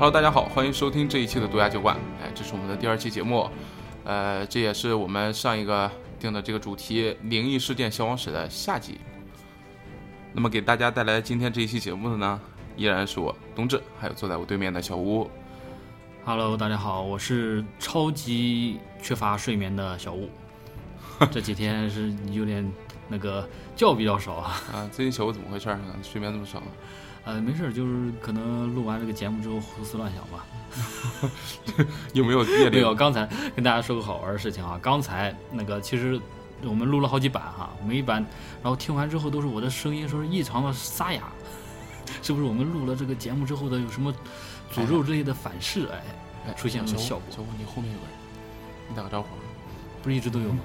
Hello，大家好，欢迎收听这一期的独家酒馆。哎，这是我们的第二期节目，呃，这也是我们上一个定的这个主题“灵异事件消亡史”的下集。那么给大家带来今天这一期节目的呢，依然是我冬至，还有坐在我对面的小吴。Hello，大家好，我是超级缺乏睡眠的小吴。这几天是有点那个觉比较少啊，啊，最近小吴怎么回事儿？睡眠这么少？呃，没事儿，就是可能录完这个节目之后胡思乱想吧。有没有夜里？没有，刚才跟大家说个好玩的事情啊，刚才那个其实我们录了好几版哈，每一版，然后听完之后都是我的声音说是异常的沙哑，是不是我们录了这个节目之后的有什么诅咒之类的反噬？哎，哎出现了效果小吴，你后面有个人，你打个招呼。不是一直都有吗？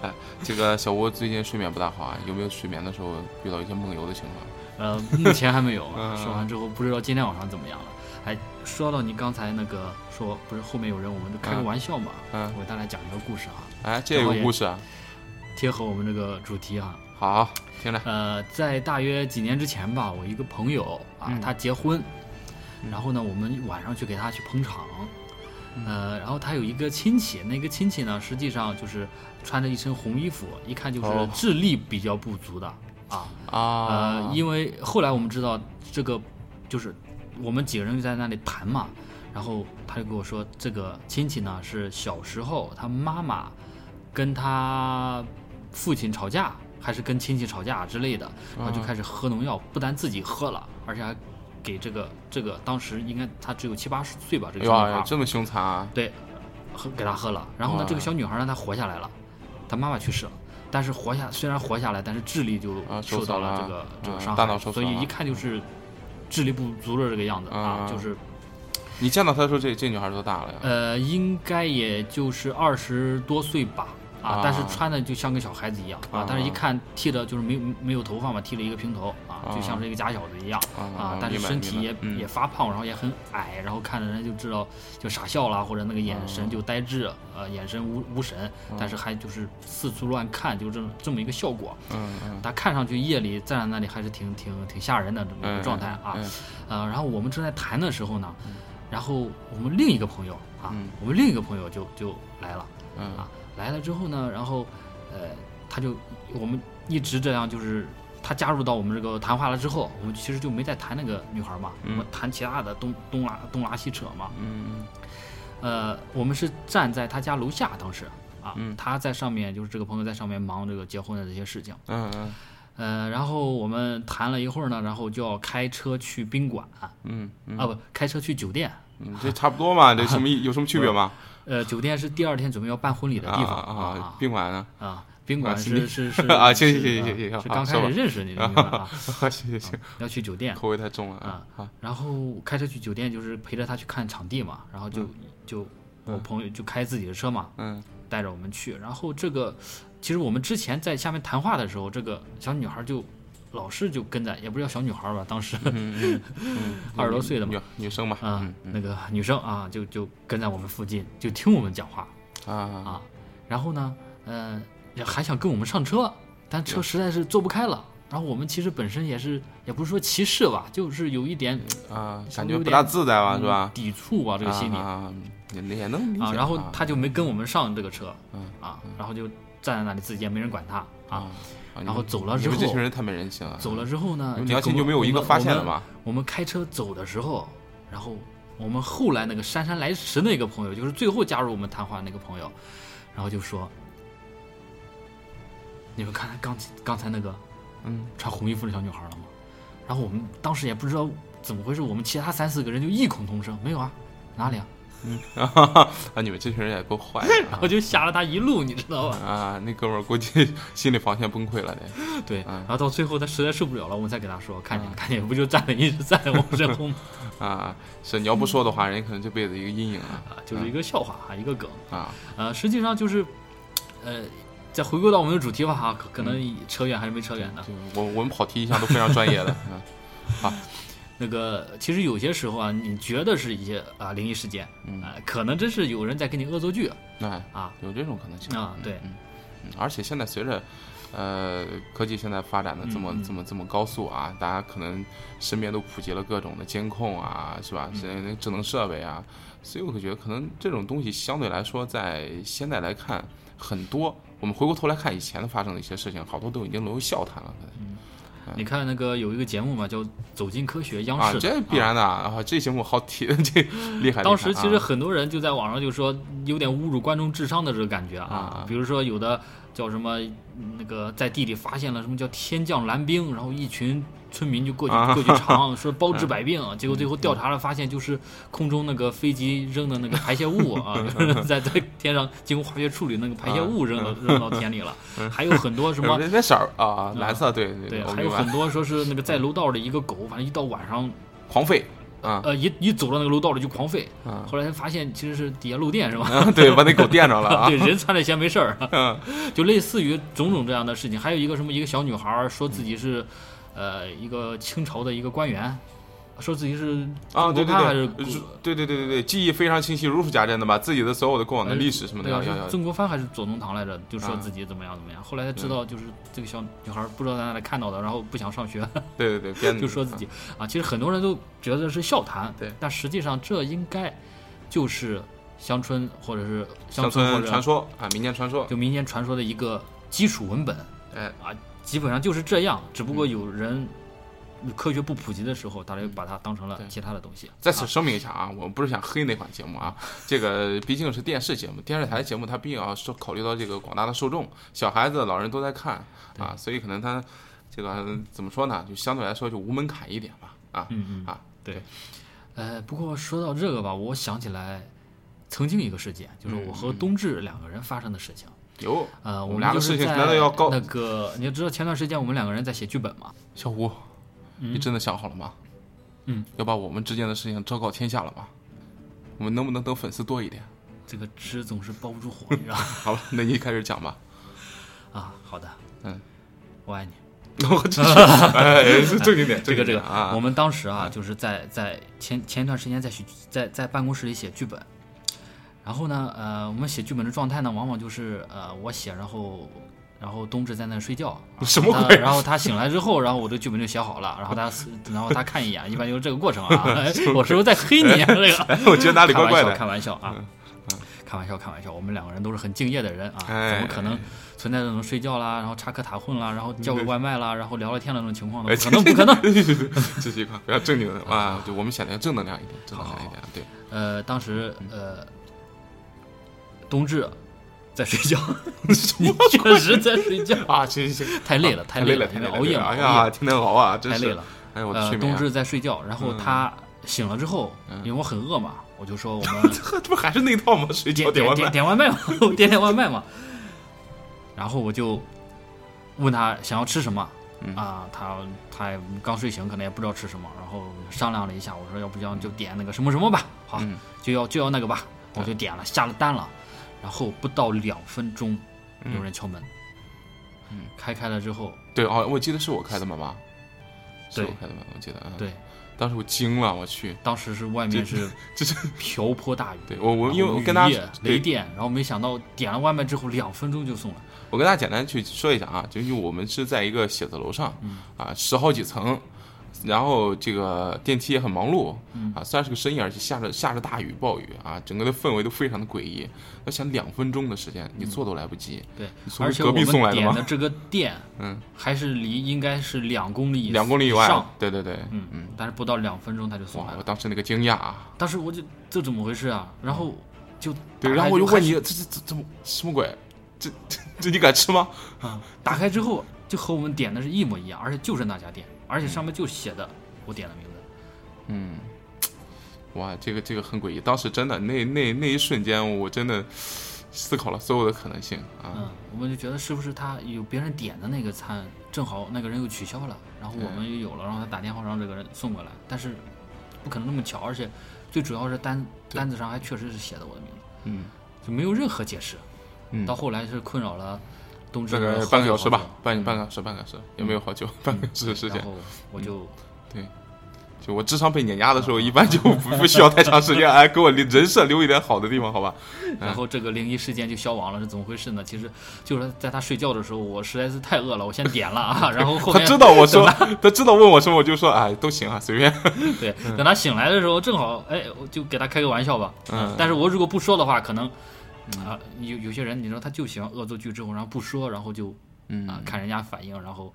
哎这个小吴最近睡眠不大好啊，有没有睡眠的时候遇到一些梦游的情况？呃，目前还没有。说完之后，不知道今天晚上怎么样了。哎，说到你刚才那个说，不是后面有人，我们就开个嗯玩笑嘛。嗯我给大家讲一个故事啊，哎，这有个故事啊，贴合我们这个主题啊。好，听着。呃，在大约几年之前吧，我一个朋友啊，嗯他结婚，嗯然后呢，我们晚上去给他去捧场，嗯呃，然后他有一个亲戚，那个亲戚呢，实际上就是穿着一身红衣服，一看就是哦智力比较不足的啊。啊，呃，因为后来我们知道这个就是我们几个人就在那里谈嘛，然后他就跟我说，这个亲戚呢是小时候他妈妈跟他父亲吵架，还是跟亲戚吵架之类的，然后就啊开始喝农药，不但自己喝了，而且还给这个这个当时应该他只有七八十岁吧，这个小女孩，这么凶残啊！对，喝给他喝了，然后呢，这个小女孩让，她活下来了，她妈妈去世了。但是活下虽然活下来，但是智力就啊受受到了了这个这个伤害，嗯大脑受损所以一看就是智力不足的这个样子啊，嗯就是你见到他的时候，这这女孩多大了呀？呃，应该也就是二十多岁吧，啊啊，但是穿的就像个小孩子一样啊啊，但是一看剃的就是没有没有头发嘛，剃了一个平头啊，啊。就像是一个假小子一样啊，但是身体也也发胖，然后也很矮，然后看着人就知道就傻笑啦，或者那个眼啊。神就呆滞，呃，眼神无无神，但是还就是四处乱看，就这么这么一个效果。嗯嗯。他看上去夜里站在那里还是挺挺挺吓人的这么一嗯个状态啊。嗯。呃，然后我们正在谈的时候呢，然后我们另一个朋友啊，嗯。我们另一个朋友就就来了嗯。啊，来了之后呢，然后呃，他就我们一直这样就是。他加入到我们这个谈话了之后，我们其实就没再谈那个女孩嘛，嗯我们谈其他的东东拉东拉西扯嘛。嗯呃，我们是站在他家楼下，当时啊，嗯他在上面，就是这个朋友在上面忙这个结婚的这些事情。嗯嗯呃，然后我们谈了一会儿呢，然后就要开车去宾馆嗯嗯啊，不，开车去酒店。嗯，这差不多嘛，这什么有什么区别吗？呃，酒店是第二天准备要办婚礼的啊地方啊啊，宾馆呢？啊，宾馆啊是是是 啊行行行行行行是刚开始认识你的明白啊，行行。行，要去酒店，口味太重了啊！然后开车去酒店就是陪着他去看场地嘛，然后就就我朋友就开自己的车嘛，嗯。带着我们去。然后这个，其实我们之前在下面谈话的时候，这个小女孩就老是就跟在，也不是叫小女孩吧，当时 二十多岁的嘛女女生嘛，啊、嗯那个女生啊，就就跟在我们附近，就听我们讲话啊啊。然后呢，呃，也还想跟我们上车，但车实在是坐不开了。然后我们其实本身也是，也不是说歧视吧，就是有一点啊，感觉不大自在吧，是吧？抵触吧，这个心理啊，也也能啊。然后他就没跟我们上这个车嗯啊，然后就站在那里自己也没人管他啊。啊，然后走了之你们这后群人太没人性了。走了之后呢，你要就没有一个发现了吗？我们开车走的时候，然后我们后来那个姗姗来迟那个朋友，就是最后加入我们谈话那个朋友，然后就说：“你们看刚刚才那个嗯穿红衣服的小女孩了吗？”然后我们当时也不知道怎么回事，我们其他三四个人就异口同声：“没有啊，哪里啊？” 啊，你们这群人也够坏的啊 然后就吓了他一路，你知道吧？啊！那哥们儿估计心理防线崩溃了得。对，嗯然后到最后他实在受不了了，我们才给他说，看见看见，不就站着一直站在我们身后吗？啊，是你要不说的话，人家可能这辈子一个阴影啊啊，就是一个笑话啊，一个梗。啊！呃，实际上就是，呃，再回归到我们的主题吧哈，可可能扯远还是没扯远的。就我我们跑题一向都非常专业的，嗯那个其实有些时候啊，你觉得是一些啊灵异事件，嗯。啊，可能真是有人在给你恶作剧哎啊。有这种可能性啊，对，嗯，嗯而且现在随着呃科技现在发展的这么、嗯嗯。这么这么高速啊，大家可能身边都普及了各种的监控啊，是嗯。吧？是那智能设备啊，所以我会觉得可能这种东西相对来说，在现在来看，很多我们回过头来看以前的发生的一些事情，好多都已经沦为笑谈了。可能你看那个有一个节目嘛，叫《走进科学》，央啊，视啊这必然的啊，这节目好提，这厉害。当时其实很多人就在网上就说有点侮辱观众智商的这个感觉啊啊，比如说有的叫什么嗯那个在地里发现了什么叫天降蓝冰，然后一群村民就过去啊。过去尝，说包治百病，结果最后调查了发现就是空中那个飞机扔的那个排泄物啊，在在天上经过化学处理那个排泄物扔到扔到田里了，还有很多什么那那色儿啊，蓝色，对对对，还有很多说是那个在楼道里一个狗，反正一到晚上狂吠啊呃一一走到那个楼道里就狂吠，啊后来才发现其实是底下漏电是吧？啊，对，把那狗电着了啊 对，人穿着鞋没事儿，嗯 就类似于种种这样的事情。还有一个什么，一个小女孩儿说自己是，呃，一个清朝的一个官员，说自己是啊，对对对，对对记忆非常清晰，如数家珍的把自己的所有的过往的历史什么的曾国藩还是左宗棠来着，就说啊自己怎么样怎么样。后来才知道，就是这个小女孩不知道在哪里看到的，然后不想上学，对对对，编 就说自己啊，其实很多人都觉得是笑谈，对但实际上这应该就是乡村或者是乡村传说啊，民间传说，就民间传说的一个基础文本。哎，基本上就是这样，只不过有人科学不普及的时候，大家就把它当成了其他的东西。在此声明一下啊，我们不是想黑那款节目啊，这个毕竟是电视节目，电视台节目它毕竟要说考虑到这个广大的受众，小孩子、老人都在看啊，所以可能它这个怎么说呢，就相对来说就无门槛一点吧啊，嗯嗯啊，对。呃，不过说到这个吧，我想起来曾经一个事件，就是我和冬至两个人发生的事情。有呃，我我们俩的事情难道要告那个，你要知道前段时间我们两个人在写剧本吗？小胡，你真的想好了吗？嗯，要把我们之间的事情昭告天下了吗？我们能不能等粉丝多一点？这个纸总是包不住火，你知道吗？好了，那你开始讲吧。啊，好的，嗯，我爱你。我这是，哎，是正经点，这个这个啊，我们当时啊，就是在在前前一段时间在写在在办公室里写剧本，然后呢，呃，我们写剧本的状态呢，往往就是呃我写，然后然后冬至在那睡觉，什么然后他醒来之后，然后我的剧本就写好了，然后他然后他看一眼，一般就是这个过程啊。哎 我是不是在黑你啊？这个哎，我觉得哪里怪怪的。开玩笑，开玩笑啊。开玩笑，开玩笑，我们两个人都是很敬业的人啊，哎怎么可能存在这种睡觉啦，然后插科打诨啦，然后叫个外卖啦，然后聊聊天的那种情况呢？可能，不可能。这是一块比较正经的啊，就我们想的正能量一点，正能量一点，对。呃，当时呃，冬至在睡觉，你确实在睡觉，啊，行行行，太累了，太累了，太累了，熬夜嘛，哎熬夜。呀，天天熬啊，太累了。哎，我的呃，冬至在睡觉，然后嗯。他醒了之后，嗯。因为我很饿嘛，我就说我们 这不还是那套吗？睡觉点点点外卖，点外卖嘛，点点外卖嘛。然后我就问他想要吃什么嗯。啊，他他也刚睡醒，可能也不知道吃什么，然后商量了一下，我说要不这样就点那个什么什么吧，好，嗯。就要就要那个吧，我就点了，下了单了，然后不到两分钟，有人敲门，嗯，开开了之后，对哦，我记得是我开的门吧？是对。我开的门，我记得啊。对，当时我惊了，我去，当时是外面是就是。瓢泼大雨，对我我因为我跟大家对。雷电，然后没想到点了外卖之后两分钟就送了，我跟大家简单去说一下啊，就因为我们是在一个写字楼上，啊，十好几层，然后这个电梯也很忙碌，啊，虽然是个深夜，而且下着下着大雨暴雨啊，整个的氛围都非常的诡异。我想两分钟的时间，你坐都来不及，对，从而且隔壁我们送来的点的这个店 嗯，还是离应该是两公里 两公里以外上，，对对对，嗯嗯，但是不到两分钟他就送来，了，我当时那个惊讶啊，当时我就这怎么回事啊？然后就对，然后我就问你，这这这怎么什么鬼？这这这你敢吃吗？啊，打开之后就和我们点的是一模一样，而且就是那家店，而且上面就写的我点的名字。嗯，哇，这个这个很诡异。当时真的那那那一瞬间，我真的思考了所有的可能性啊。嗯，我们就觉得是不是他有别人点的那个餐，正好那个人又取消了，然后我们又有了，然后他打电话让这个人送过来，但是不可能那么巧，而且最主要是单单子上还确实是写的我的名字，嗯就没有任何解释。嗯，到后来是困扰了冬至大概半个小时吧半半个小时半个小时也没有好久，半个小时的时间然。后我就对就我智商被碾压的时候，一般就不不需要太长时间，哎，给我人设留一点好的地方，好吧？然后这个灵异事件就消亡了，是怎么回事呢？其实就是在他睡觉的时候，我实在是太饿了，我先点了啊，然后后面他知道我说，他知道问我什么，我就说，哎，都行啊，随便。对，等他醒来的时候，正好哎，我就给他开个玩笑吧。嗯但是我如果不说的话，可能啊、有有些人你说他就喜欢恶作剧之后，然后不说，然后就嗯啊、看人家反应，然后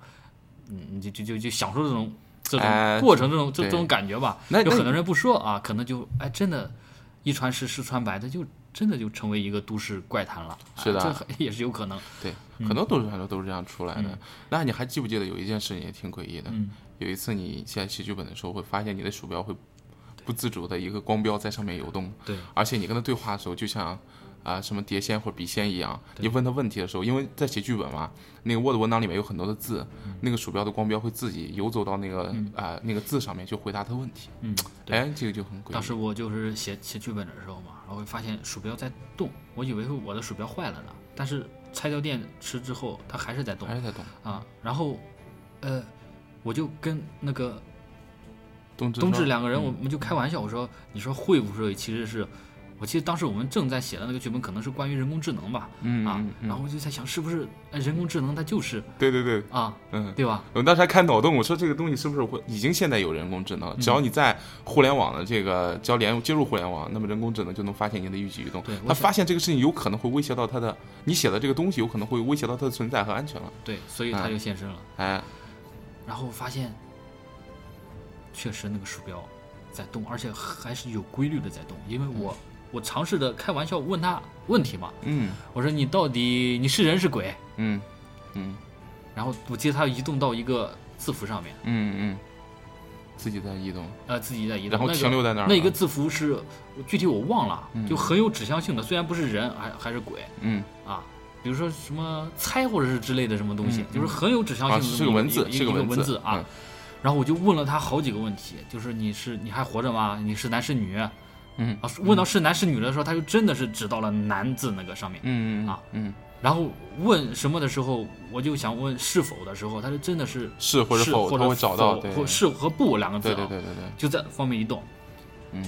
嗯你就就就就享受这种这哎种过程，这种这这种感觉吧。那那有很多人不说啊，可能就哎真的，一传十，十传百，的就真的就成为一个都市怪谈了。啊是的这很也是有可能。对，很多都市传说都是这样出来的嗯。那你还记不记得有一件事情也挺诡异的？嗯有一次你在写剧本的时候，会发现你的鼠标会不自主的一个光标在上面游动，对，而且你跟他对话的时候，就像啊、什么碟仙或者笔仙一样，你问他问题的时候，因为在写剧本嘛，那个 Word 文档里面有很多的字，那个鼠标的光标会自己游走到那个啊、那个字上面去回答他问题。嗯，对。哎，这个就很诡异。当时我就是写写剧本的时候嘛，然后发现鼠标在动，我以为是我的鼠标坏了呢，但是拆掉电池之后，它还是在动还是在动。啊。然后，呃，我就跟那个冬至两个人，嗯我们就开玩笑，我说你说会不会其实是，我记得当时我们正在写的那个剧本可能是关于人工智能吧，啊嗯嗯，嗯然后我就在想是不是哎人工智能它就是对对对，啊，嗯。对吧？我当时还开脑洞，我说这个东西是不是会已经现在有人工智能？只要你在互联网的这个只要连接入互联网，那么人工智能就能发现你的一举一动。对，他发现这个事情有可能会威胁到他的，你写的这个东西有可能会威胁到他的存在和安全了。对，所以他就现身了。哎，然后发现，确实那个鼠标在动，而且还是有规律的在动。因为我我尝试着开玩笑问他问题嘛，嗯我说你到底你是人是鬼？嗯嗯然后我记得他移动到一个字符上面，嗯嗯，自己在移动，呃，自己在移动，然后那个停留在那儿了。那个字符是具体我忘了，嗯就很有指向性的，虽然不是人，还还是鬼嗯啊。比如说什么猜或者是之类的什么东西，嗯就是很有指向啊性的是个文字一一个是个文字啊。嗯然后我就问了他好几个问题，就是你是你还活着吗？你是男是女？嗯。啊，问到是男是女的时候，他就真的是指到了男字那个上面。嗯嗯啊。嗯，然后问什么的时候，我就想问是否的时候，他就真的是是或者否，是或者他会找到是和不两个字、啊，对对对对对，就在方面一动。嗯，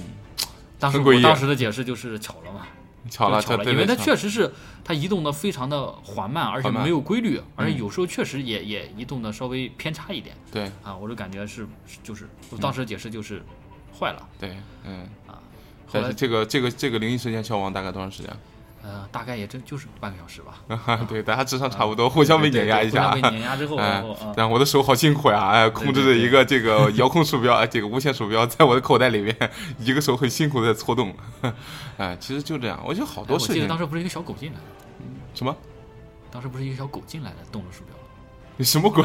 当时当时的解释就是巧了嘛，巧了，就巧了，这因为它对确实是它移动的非常的缓慢，而且没有规律，而且嗯有时候确实也也移动的稍微偏差一点。对。啊，我就感觉是是就是我当时的解释就是坏了。对嗯。后来但是这个这个这个灵异事件消亡大概多长时间？呃，大概也就就是半个小时吧，对，大家智商差不多，互相被碾压一下被碾压 之后，哎然后我的手好辛苦呀，哎，控制着一个这个 遥控鼠标，哎，这个无线鼠标在我的口袋里面，一个手很辛苦的在搓动，哎，其实就这样，我觉得好哎我记得多事情，当时不是一个小狗进来，什么当时不是一个小狗进来的，动了鼠标，你什么鬼？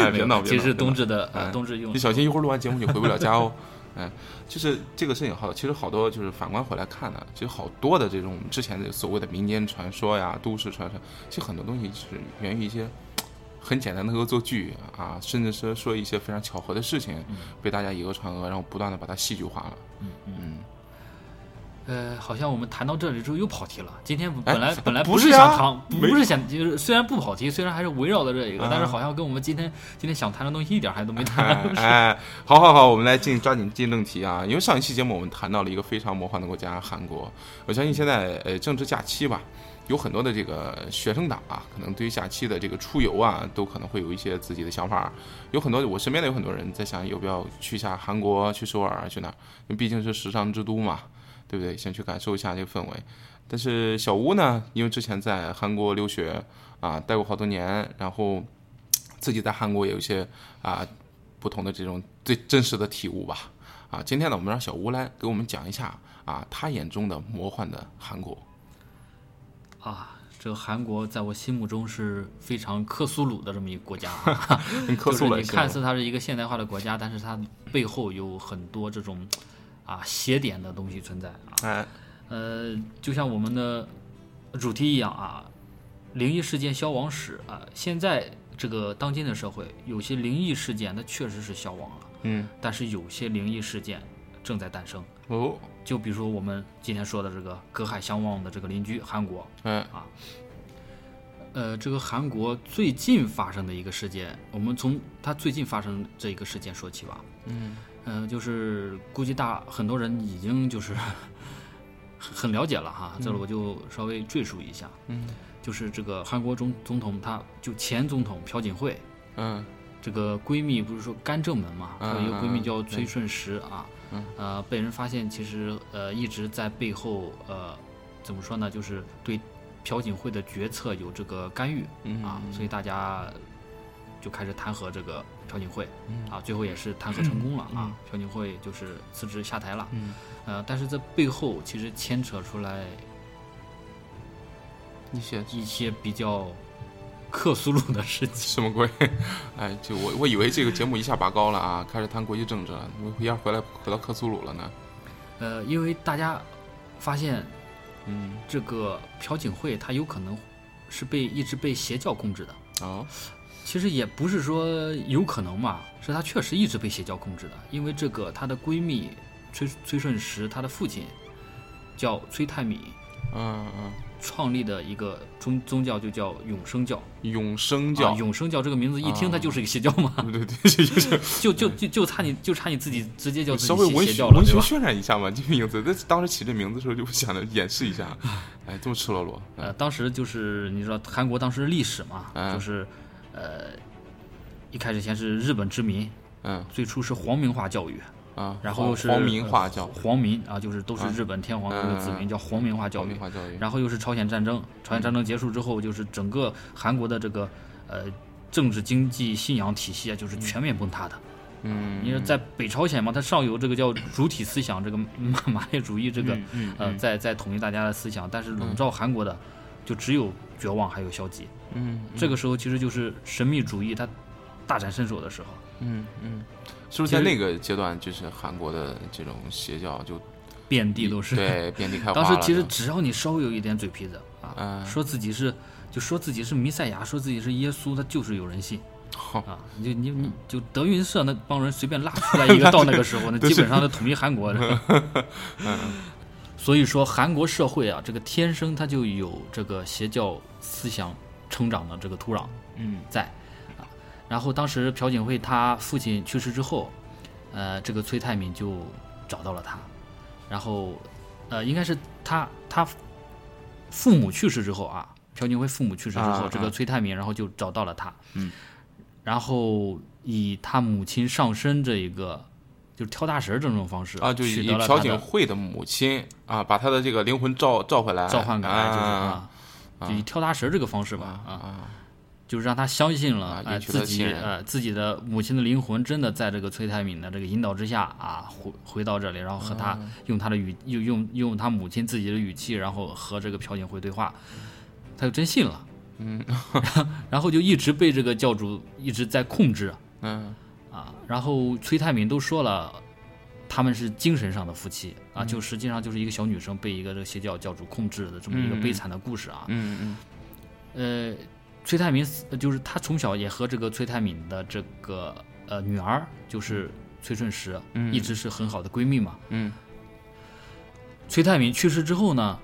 哎，别闹，别闹，其实是冬至的冬至用你小心一会儿录完节目你回不了家哦。哎，就是这个摄影号，其实好多就是反观回来看呢，其实好多的这种之前的所谓的民间传说呀、都市传说，其实很多东西是源于一些很简单的恶作剧啊，甚至是说一些非常巧合的事情，被大家以讹传讹，然后不断的把它戏剧化了。嗯嗯。嗯，呃，好像我们谈到这里之后又跑题了。今天哎本来本来不是是想呀谈，没不是想就是虽然不跑题，虽然还是围绕着这一个，啊但是好像跟我们今天今天想谈的东西一点还都没谈。哎哎，好好好，我们来进抓紧进正题啊！因为上一期节目我们谈到了一个非常魔幻的国家韩国，我相信现在呃正值假期吧，有很多的这个学生党啊，可能对于假期的这个出游啊，都可能会有一些自己的想法。有很多我身边的有很多人在想，要不要去一下韩国，去首尔，去哪儿？因为毕竟是时尚之都嘛，对不对？先去感受一下这个氛围。但是小吴呢，因为之前在韩国留学啊，待过好多年，然后自己在韩国也有一些啊不同的这种最真实的体悟吧。啊，今天呢，我们让小吴来给我们讲一下啊，他眼中的魔幻的韩国。啊，这个韩国在我心目中是非常克苏鲁的这么一个国家啊，很 克就是苏了，你看似它是一个现代化的国家，但是它背后有很多这种啊邪典的东西存在啊。哎，呃，就像我们的主题一样啊，灵异事件消亡史啊，现在这个当今的社会，有些灵异事件它确实是消亡了，嗯，但是有些灵异事件正在诞生。哦，就比如说我们今天说的这个隔海相望的这个邻居韩国，嗯啊，呃，这个韩国最近发生的一个事件，我们从它最近发生这一个事件说起吧。嗯，呃，就是估计大很多人已经就是 很很了解了哈，这里我就稍微赘述一下。嗯，就是这个韩国总总统，他就前总统朴槿惠，嗯，这个闺蜜不是说干政门嘛，有一个闺蜜嗯嗯叫崔顺实啊，嗯呃，被人发现其实呃一直在背后呃怎么说呢，就是对朴槿惠的决策有这个干预嗯啊，所以大家就开始弹劾这个朴槿惠嗯啊，最后也是弹劾成功了嗯啊，朴槿惠就是辞职下台了，嗯，呃，但是这背后其实牵扯出来一些一些比较克苏鲁的事情。什么鬼？哎，就我我以为这个节目一下拔高了啊，开始谈国际政治了，我一下回来回到克苏鲁了呢。呃，因为大家发现嗯，这个朴槿惠她有可能是被一直被邪教控制的。哦，其实也不是说有可能嘛，是她确实一直被邪教控制的。因为这个她的闺蜜崔崔顺实，她的父亲叫崔泰敏，嗯嗯，创立的一个宗宗教就叫永生教。永生教，啊，永生教这个名字一听，啊它就是一个邪教嘛，对对对，就是就就就就差你就差你自己直接叫自己邪邪教了，对吧？文学渲染一下嘛，这名字。那当时起这名字的时候就想着演示一下，哎，这么赤裸裸，呃，当时就是你知道韩国当时历史嘛，嗯就是呃，一开始先是日本殖民，嗯。最初是皇民化教育，啊，然后又是皇民化教呃，皇民啊，就是都是嗯日本天皇的子民，嗯叫皇民化教育然后又是朝鲜战争，朝鲜战争结束之后，就是整个韩国的这个呃政治、经济、信仰体系啊，就是全面崩塌的。嗯，因为在北朝鲜嘛，它上游这个叫主体思想，这个马 马列主义这个呃，嗯。在在统一大家的思想，但是笼罩韩国的就只有绝望还有消极。嗯这个时候其实就是神秘主义它大展身手的时候。嗯嗯，是不是在那个阶段，就是韩国的这种邪教就遍地都是。对 遍地开花？当时其实只要你稍微有一点嘴皮子啊，嗯说自己是就说自己是弥赛亚，说自己是耶稣，他就是有人信好啊。你就你你就德云社那帮人随便拉出来 一个，到那个时候，那基本上都统一韩国了。所以说，韩国社会啊，这个天生它就有这个邪教思想成长的这个土壤。嗯在啊。然后当时朴槿惠她父亲去世之后，呃，这个崔泰敏就找到了他，然后呃，应该是他他父母去世之后啊，朴槿惠父母去世之后，啊这个啊崔泰敏然后就找到了他，嗯，然后以他母亲上身这一个。就是跳大神儿这种方式啊，就取以朴槿惠的母亲啊，把他的这个灵魂召召回来，召唤过来，就是啊啊，就以跳大神这个方式吧，啊，啊，就是让他相信了，哎、自己呃自己的母亲的灵魂真的在这个崔泰敏的这个引导之下啊，回回到这里，然后和他、用他的语用用用他母亲自己的语气，然后和这个朴槿惠对话，他就真信了，嗯，然后就一直被这个教主一直在控制嗯。啊，然后崔泰敏都说了。他们是精神上的夫妻啊，就实际上就是一个小女生被一个这个邪教教主控制的这么一个嗯悲惨的故事啊。嗯嗯呃，崔泰敏就是他从小也和这个崔泰敏的这个呃女儿，就是崔顺实，嗯。一直是很好的闺蜜嘛。嗯。崔泰敏去世之后呢，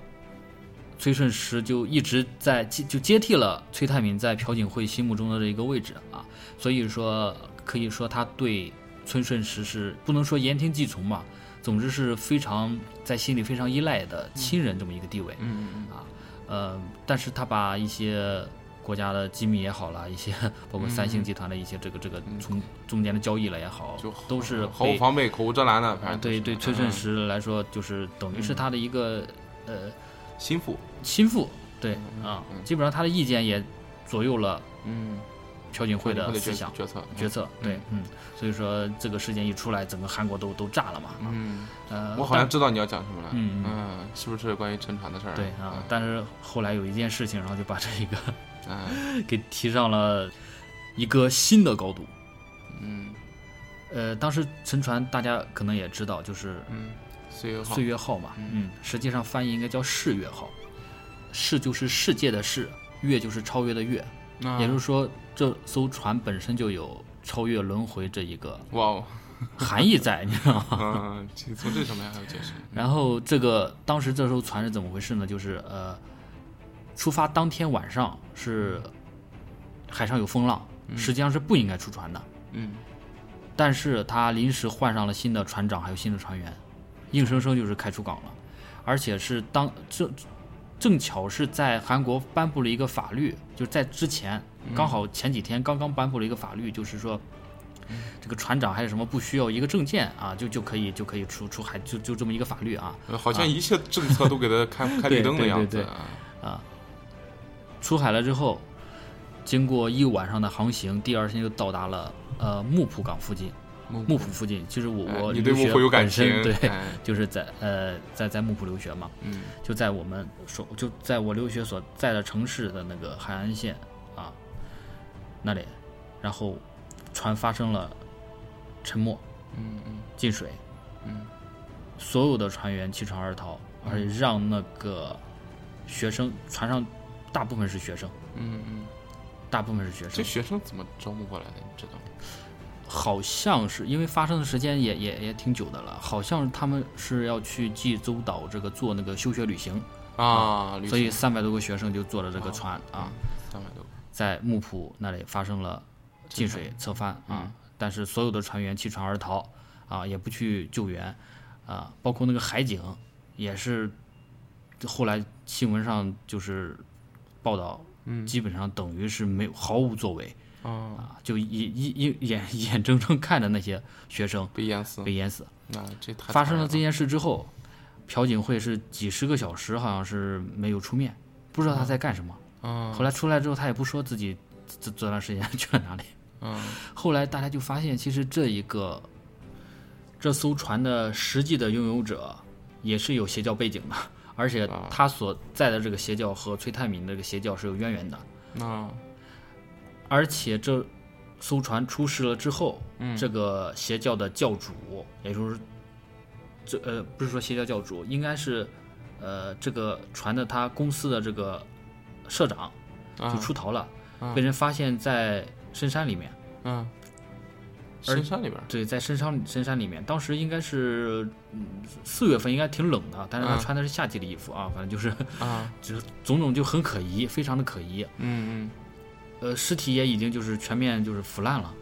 崔顺实就一直在接就接替了崔泰敏在朴槿惠心目中的这一个位置啊，所以说可以说他对崔顺实是不能说言听计从吧，总之是非常在心里非常依赖的亲人这么一个地位。嗯嗯啊，呃，但是他把一些国家的机密也好了，一些包括三星集团的一些这个这个从中间的交易了也好，就都是毫无防备、口无遮拦的，反啊正对对崔顺实实来说，就是等于是他的一个呃心腹，心腹，对嗯啊嗯，基本上他的意见也左右了嗯，朴槿惠的思想决策决策，对，嗯，所以说这个事件一出来，整个韩国都都炸了嘛，啊。嗯，呃，我好像知道你要讲什么了，嗯嗯，是不是关于沉船的事儿？对啊嗯，但是后来有一件事情，然后就把这一个嗯。给提上了一个新的高度。嗯。呃，当时沉船大家可能也知道，就是嗯岁月号。岁月号嘛，嗯，实际上翻译应该叫世月号，世就是世界的世，月就是超越的越，也就是说这艘船本身就有超越轮回这一个哇哦，含义在，你知道吗？嗯，从这上面还有解释。然后这个当时这艘船是怎么回事呢？就是呃，出发当天晚上是海上有风浪，实际上是不应该出船的。嗯但是他临时换上了新的船长，还有新的船员，硬生生就是开出港了，而且是当正正巧是在韩国颁布了一个法律，就在之前刚好前几天刚刚颁布了一个法律，就是说。这个船长还有什么不需要一个证件啊，就就可以就可以出出海，就就这么一个法律啊。呃好像一切政策都给他开开绿灯的样子对对啊。出海了之后，经过一晚上的航行，第二天就到达了呃木浦港附近。木木浦附近，其实我哎我你对木浦有感情，对，哎就是在呃在在木浦留学嘛，嗯就在我们所就在我留学所在的城市的那个海岸线啊那里，然后船发生了沉没嗯嗯。进水，嗯，所有的船员弃船而逃，而且让那个学生船上大部分是学生，嗯嗯，大部分是学生，这学生怎么招募过来的？你知道吗？好像是因为发生的时间也也也挺久的了，好像他们是要去济州岛这个做那个休学旅行，啊，旅所以三百多个学生就坐了这个船啊，三百多个，在木浦那里发生了进水侧翻啊，但是所有的船员弃船而逃啊，也不去救援啊，包括那个海警也是后来新闻上就是报道，嗯基本上等于是没有毫无作为啊，啊，就一一一眼眼睁睁看着那些学生被淹死，被淹死。那这太发生了这件事之后，朴槿惠是几十个小时好像是没有出面，不知道他在干什么。啊，后来出来之后，他也不说自己这这段时间去了哪里。嗯。后来大家就发现，其实这一个这艘船的实际的拥有者也是有邪教背景的，而且啊。他所在的这个邪教和崔泰敏这个邪教是有渊源的。嗯。而且这艘船出事了之后，嗯。这个邪教的教主，也就是这呃不是说邪教教主，应该是呃这个船的他公司的这个社长就啊出逃了，啊。被人发现在深山里面。嗯，而深山里边儿。对，在深山深山里面，当时应该是嗯四月份，应该挺冷的，但是他嗯穿的是夏季的衣服啊，反正就是啊，就是种种就很可疑，非常的可疑。嗯。呃，尸体也已经就是全面就是腐烂了，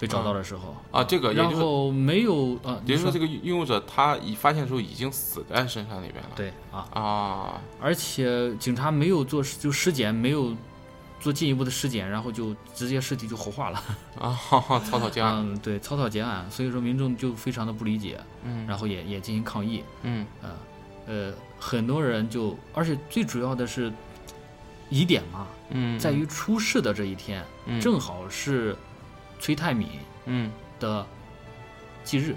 被找到的时候。嗯啊，这个也然后没有呃，你也就是说，这个拥有者他已发现的时候已经死在深山里边了。对啊，啊，而且警察没有做就尸检，没有做进一步的尸检，然后就直接尸体就火化了。啊，哈哈，草草结案。嗯，对，草草结案，所以说民众就非常的不理解，嗯然后也也进行抗议。嗯呃，很多人就，而且最主要的是疑点嘛，嗯，在于出事的这一天，嗯正好是崔泰敏嗯。的忌日，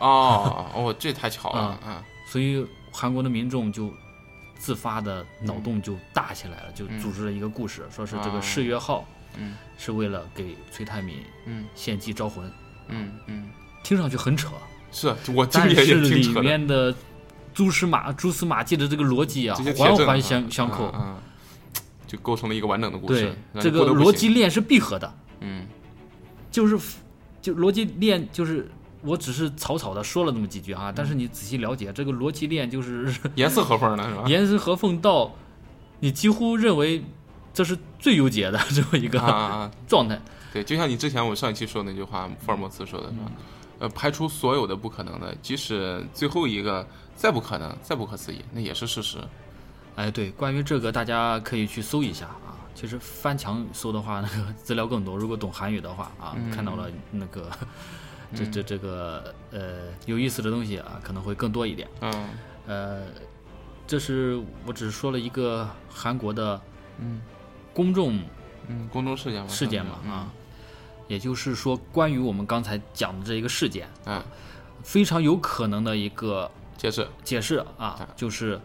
哦哦，这太巧了嗯！所以韩国的民众就自发的脑洞就大起来了，就嗯组织了一个故事，说是这个啊世越号嗯。是为了给崔泰敏嗯。献祭招魂，嗯嗯，听上去很扯，是我听但是里面的蛛丝马蛛丝马迹的这个逻辑啊环环相相扣。就构成了一个完整的故事对。，这个逻辑链是闭合的，嗯就是就逻辑链就是。我只是草草的说了那么几句啊，但是你仔细了解这个逻辑链，就是 严丝合缝的是吧？严丝合缝到你几乎认为这是最优解的这么一啊个！状态。对，就像你之前我上一期说的那句话，福尔摩斯说的是吧？呃，排除所有的不可能的，即使最后一个再不可能、再不可思议，那也是事实。哎，对，关于这个大家可以去搜一下啊。其实翻墙搜的话，那个资料更多。如果懂韩语的话啊，嗯。看到了那个这这这个呃有意思的东西啊，可能会更多一点。嗯。呃，这是我只是说了一个韩国的嗯。公众嗯，公众事件嘛，事件嘛嗯。啊，也就是说，关于我们刚才讲的这一个事件，嗯，非常有可能的一个解释。解释啊，就是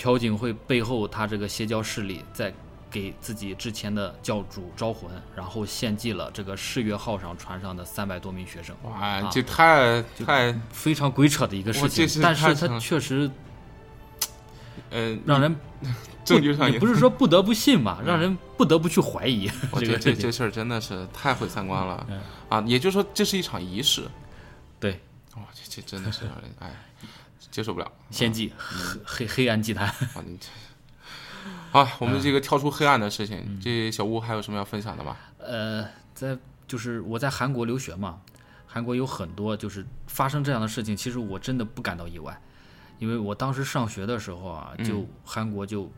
朴槿惠背后他这个邪教势力在给自己之前的教主招魂，然后献祭了这个世越号上船上的三百多名学生，哇，这太太非常鬼扯的一个事情。但是他确实嗯，让人证据上也不是说不得不信吧，让人不得不去怀疑我这觉得这这事儿真的是太毁三观了嗯啊！也就是说，这是一场仪式。对，哇，这这真的是让人哎接受不了。献祭黑黑暗祭坛。好，我们这个跳出黑暗的事嗯情，这小吴还有什么要分享的吗？呃，在就是我在韩国留学嘛，韩国有很多就是发生这样的事情，其实我真的不感到意外，因为我当时上学的时候啊，就韩国就，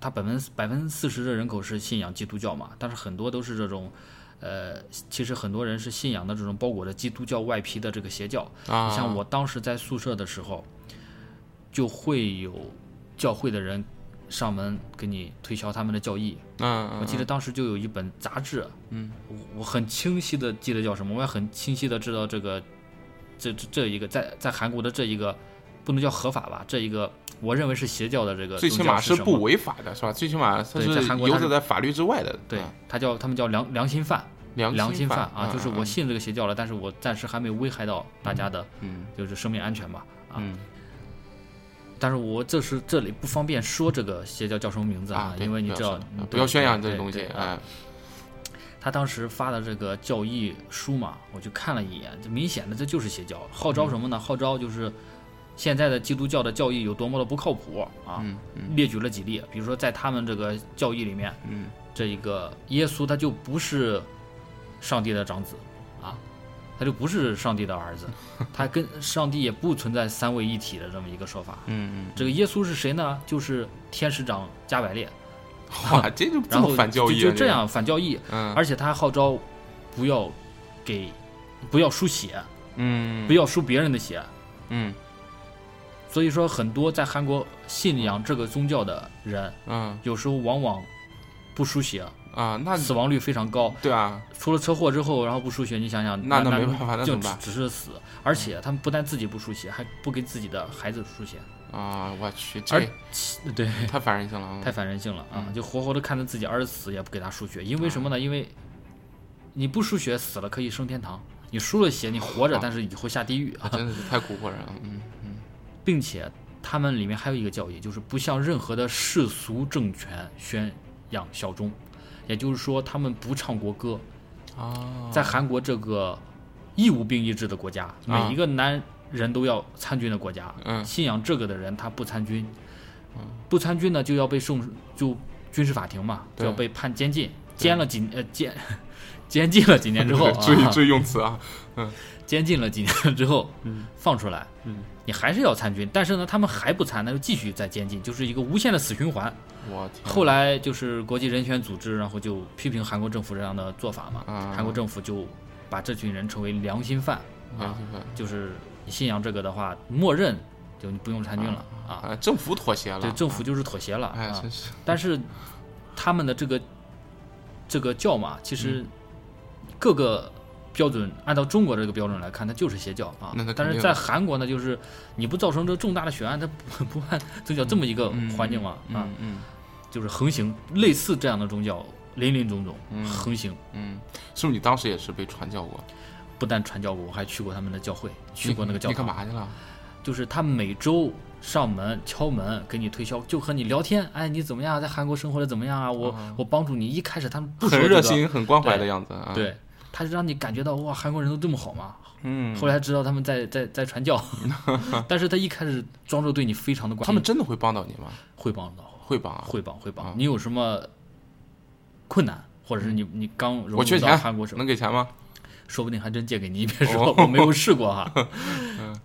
它百分百分之四十的人口是信仰基督教嘛，但是很多都是这种。呃，其实很多人是信仰的这种包裹着基督教外皮的这个邪教。啊，你像我当时在宿舍的时候，就会有教会的人上门给你推销他们的教义。嗯，嗯，我记得当时就有一本杂志，嗯，我我很清晰的记得叫什么，我也很清晰的知道这个，这这这一个在在韩国的这一个不能叫合法吧，这一个我认为是邪教的这个最起码是不违法的，是吧？最起码它是韩国它是游走在法律之外的，对啊，他叫他们叫良良心犯，良良心犯啊，就是我嗯。信这个邪教了，但是我暂时还没有危害到大家的，嗯就是生命安全吧，啊，嗯但是我这是这里不方便说这个邪教叫什么名字啊，对因为你知道不要宣扬这对个东西，啊哎，他当时发的这个教义书嘛，我就看了一眼，这明显的这就是邪教，号召什么呢？号召就是现在的基督教的教义有多么的不靠谱啊！嗯嗯列举了几例，比如说在他们这个教义里面，嗯这一个耶稣他就不是上帝的长子啊，他就不是上帝的儿子，他跟上帝也不存在三位一体的这么一个说法。嗯嗯这个耶稣是谁呢？就是天使长加百列，嗯，哇，这就这然后么反教义啊，就就这样反教义，嗯而且他还号召不要给不要输血，嗯不要输别人的血。嗯所以说，很多在韩国信仰这个宗教的人，嗯有时候往往不输血，啊，那死亡率非常高。对啊，出了车祸之后，然后不输血，你想想，那那那没办法那就怎么办只只是死。而且他们不但自己不输血，还不给自己的孩子输血，啊，我去，而这对，太反人性了啊，太反人性了啊！嗯就活活的看着自己儿子死也不给他输血，因为什么呢？因为你不输血死了可以升天堂，你输了血你活着啊，但是以后下地狱啊！真的是 太蛊惑人了，嗯嗯并且他们里面还有一个教义，就是不向任何的世俗政权宣扬效忠，也就是说，他们不唱国歌。啊，在韩国这个义务兵役制的国家，啊每一个男人都要参军的国家，嗯信仰这个的人他不参军，不参军呢就要被送就军事法庭嘛，就要被判监禁，监了几呃监 监禁了几年之后 注意啊，注意用词啊，嗯监禁了几年之后，嗯放出来，嗯，你还是要参军，但是呢，他们还不参，那就继续再监禁，就是一个无限的死循环。我天，后来就是国际人权组织，然后就批评韩国政府这样的做法嘛，啊韩国政府就把这群人称为良心犯啊，良心犯就是你信仰这个的话，默认就你不用参军了啊，啊，政府妥协了，对，政府就是妥协了哎，啊真。是，但是他们的这个这个教嘛，其嗯实各个标准按照中国这个标准来看，它就是邪教啊。但是在韩国呢，就是你不造成这重大的血案，它不不按宗教这么一个嗯环境嘛啊，嗯嗯就是横行类似这样的宗教林林总总嗯横行。嗯，是不是你当时也是被传教过？不但传教过，我还去过他们的教会，去过那个教你干。嘛去了？就是他每周上门敲门给你推销，就和你聊天。哎，你怎么样？在韩国生活的怎么样啊？我、我帮助你。一开始他们不说、这个、很热心、很关怀的样子啊。，对，他是让你感觉到哇，韩国人都这么好吗？嗯，后来才知道他们在在在传教，但是他一开始装作对你非常的关心，他们真的会帮到你吗？会帮到，会帮啊。会帮会帮。啊你有什么困难，或者是你你刚融入到我缺钱韩国时候，能给钱吗？说不定还真借给你，你别说，哦 我没有试过哈。嗯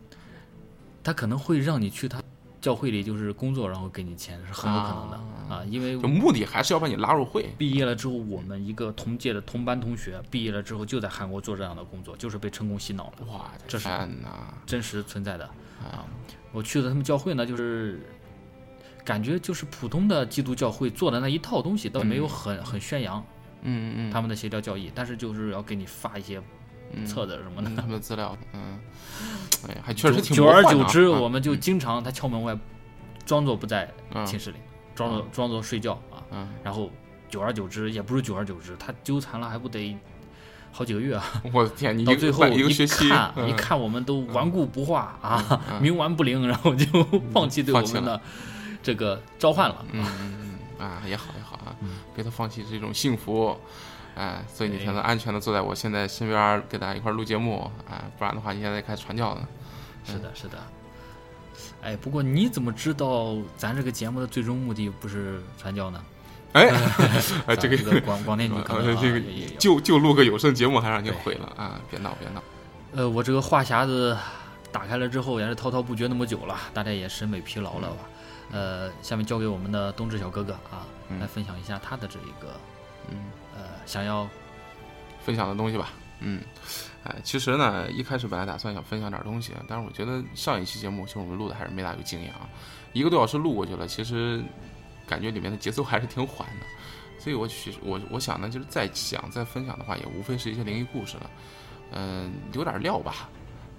他可能会让你去他教会里就是工作，然后给你钱是很有可能的啊因为就目的还是要把你拉入会。毕业了之后，我们一个同届的同班同学毕业了之后就在韩国做这样的工作，就是被成功洗脑了，哇，这是！真实存在的啊。我去的他们教会呢，就是感觉就是普通的基督教会做的那一套东西，倒没有很很宣扬嗯嗯他们的邪教教义，但是就是要给你发一些嗯册子什么的。嗯，他们的资料，嗯，哎，还确实挺久而久之，啊我们就经常他敲门外，装作不在嗯寝室里，装作装作睡觉啊，嗯。然后久而久之，也不是久而久之，他纠缠了还不得好几个月啊！我的天，你到最后一一个学期，看，嗯。一看我们都顽固不化啊，嗯冥顽不灵，然后就放弃对我们的这个召唤了。嗯啊，也好也好啊嗯，别他放弃是一种幸福，哎，所以你才能安全的坐在我现在身边儿，跟大家一块儿录节目，哎，不然的话你现在开始传教呢。是的，是的。哎，不过你怎么知道咱这个节目的最终目的不是传教呢？哎，哎，这个这个广广电局可能、啊、这个。就就录个有声节目还让你毁了啊！别闹别闹，呃，我这个话匣子打开了之后，也是滔滔不绝那么久了，大家也审美疲劳了吧？呃，下面交给我们的冬至小哥哥啊，嗯来分享一下他的这一个嗯。想要分享的东西吧。嗯，哎，其实呢，一开始本来打算想分享点东西，但是我觉得上一期节目其实我们录的还是没大有经验啊，一个多小时录过去了，其实感觉里面的节奏还是挺缓的，所以我其实我我想呢，就是再讲再分享的话，也无非是一些灵异故事了，嗯、留点料吧，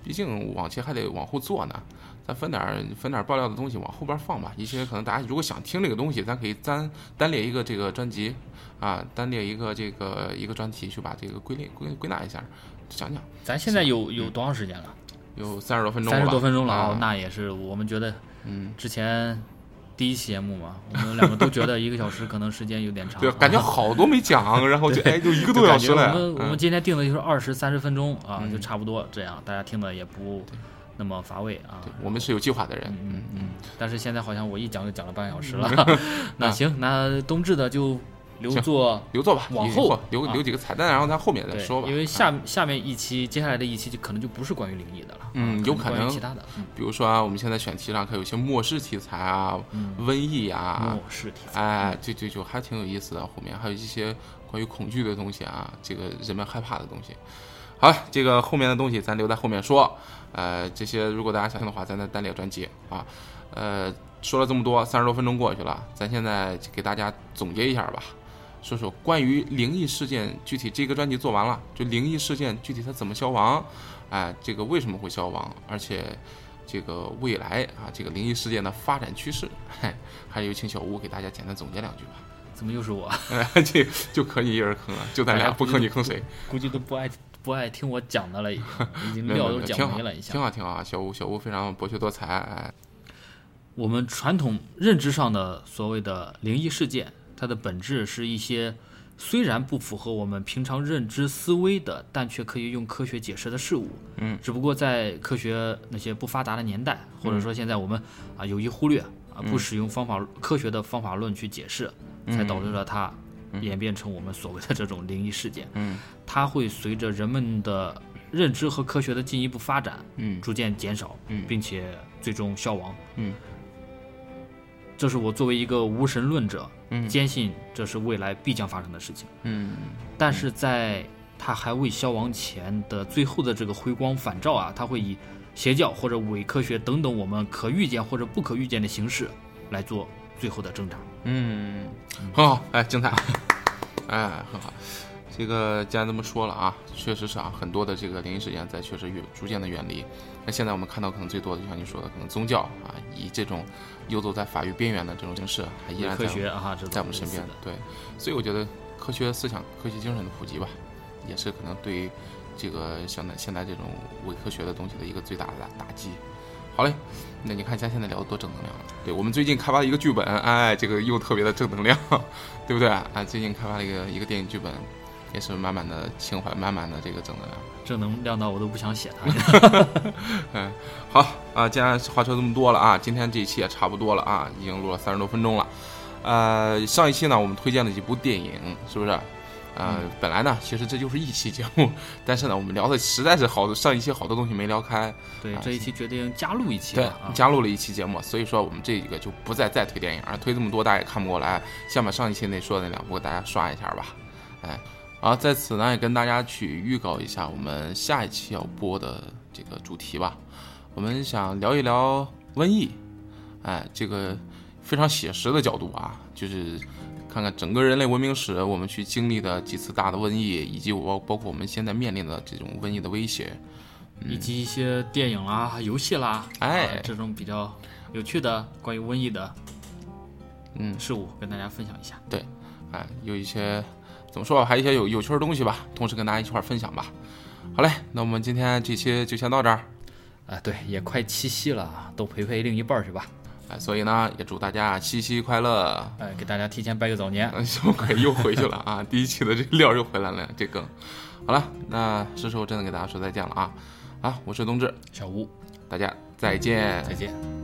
毕竟往前还得往后做呢。咱分点儿分点儿爆料的东西往后边放吧，一些可能大家如果想听这个东西，咱可以单单列一个这个专辑，啊，单列一个这个一个专题去把这个归类归归纳一下，讲讲。咱现在有有多长时间了？有三十多分钟了，三十多分钟了啊哦，那也是我们觉得嗯，之前第一期节目嘛，我们两个都觉得一个小时可能时间有点长，对，感觉好多没讲，然后就哎，就一个多小时了。我们我们嗯今天定的就是二十三十分钟啊，嗯就差不多这样，大家听的也不那么乏味啊。我们是有计划的人，嗯嗯嗯，但是现在好像我一讲就讲了半个小时了。那行，那冬至的就留作留作吧，以往后留啊留几个彩蛋，然后咱后面再说吧。因为啊下下面一期接下来的一期就可能就不是关于灵异的了，嗯啊有可能其他的，嗯比如说啊，我们现在选题上可有一些末世题材啊、嗯，瘟疫啊末，世题材，哎，对对，就还挺有意思的。后面还有一些关于恐惧的东西啊，这个人们害怕的东西。好了，这个后面的东西咱留在后面说。呃，这些如果大家想听的话，咱再单列专辑啊。呃，说了这么多，三十多分钟过去了，咱现在给大家总结一下吧，说说关于灵异事件，具体这个专辑做完了，就灵异事件具体它怎么消亡，哎、这个为什么会消亡，而且这个未来啊，这个灵异事件的发展趋势，嘿，还是有请小吴给大家简单总结两句吧。怎么又是我？哎，这就可你一人坑了，就咱俩不坑你坑谁？估计都不爱不爱听我讲的了，已经已经料都讲没了一，下挺。好，挺好啊！小吴，小吴非常博学多才，哎，我们传统认知上的所谓的灵异事件，它的本质是一些虽然不符合我们平常认知思维的，但却可以用科学解释的事物。嗯，只不过在科学那些不发达的年代，或者说现在我们啊有意忽略啊，不使用方法科学的方法论去解释，才导致了它演变成我们所谓的这种灵异事件。嗯它会随着人们的认知和科学的进一步发展，嗯逐渐减少，嗯并且最终消亡。嗯这是我作为一个无神论者，嗯坚信这是未来必将发生的事情。嗯但是在它还未消亡前的最后的这个回光返照啊，它会以邪教或者伪科学等等我们可预见或者不可预见的形式来做最后的挣扎。嗯，很好，哎，精彩，哎，很好。这个既然这么说了啊，确实是啊，很多的这个灵异事件在确实越逐渐的远离。那现在我们看到可能最多的，就像你说的，可能宗教啊，以这种游走在法律边缘的这种形式，还依然科在在我们身边。对，所以我觉得科学思想、科学精神的普及吧，也是可能对于这个现在现在这种伪科学的东西的一个最大的打打击。好嘞，那你看咱现在聊的多正能量了。对我们最近开发了一个剧本，哎，这个又特别的正能量，对不对？啊，最近开发了一个一个电影剧本，也是满满的情怀，满满的这个正能量。正能量到我都不想写它。嗯，好啊，既然话说这么多了啊，今天这一期也差不多了啊，已经录了三十多分钟了。呃，上一期呢，我们推荐了几部电影，是不是？呃，本来呢，其实这就是一期节目，但是呢，我们聊的实在是好多，上一期好多东西没聊开，对，这一期决定加入一期对。加入了一期节目，所以说我们这个就不再再推电影了，推这么多大家也看不过来，先把上一期那说的那两部给大家刷一下吧。哎，好，在此呢也跟大家去预告一下我们下一期要播的这个主题吧。我们想聊一聊瘟疫，哎，这个非常写实的角度啊，就是看看整个人类文明史我们去经历的几次大的瘟疫，以及我包括我们现在面临的这种瘟疫的威胁。以及一些电影啦、游戏啦，哎啊这种比较有趣的关于瘟疫的嗯事物，跟大家分享一下。对哎，有一些怎么说啊，还有一些有有趣的东西吧，同时跟大家一块儿分享吧。好嘞，那我们今天这期就先到这儿。啊，对，也快七夕了，都陪陪另一半儿去吧。哎，所以呢，也祝大家七夕快乐。哎，给大家提前拜个早年。嗯，小鬼又回去了啊！第一期的这料又回来了，这梗。好了，那是时候真的给大家说再见了啊！啊，我是冬至，小吴，大家再见。再见。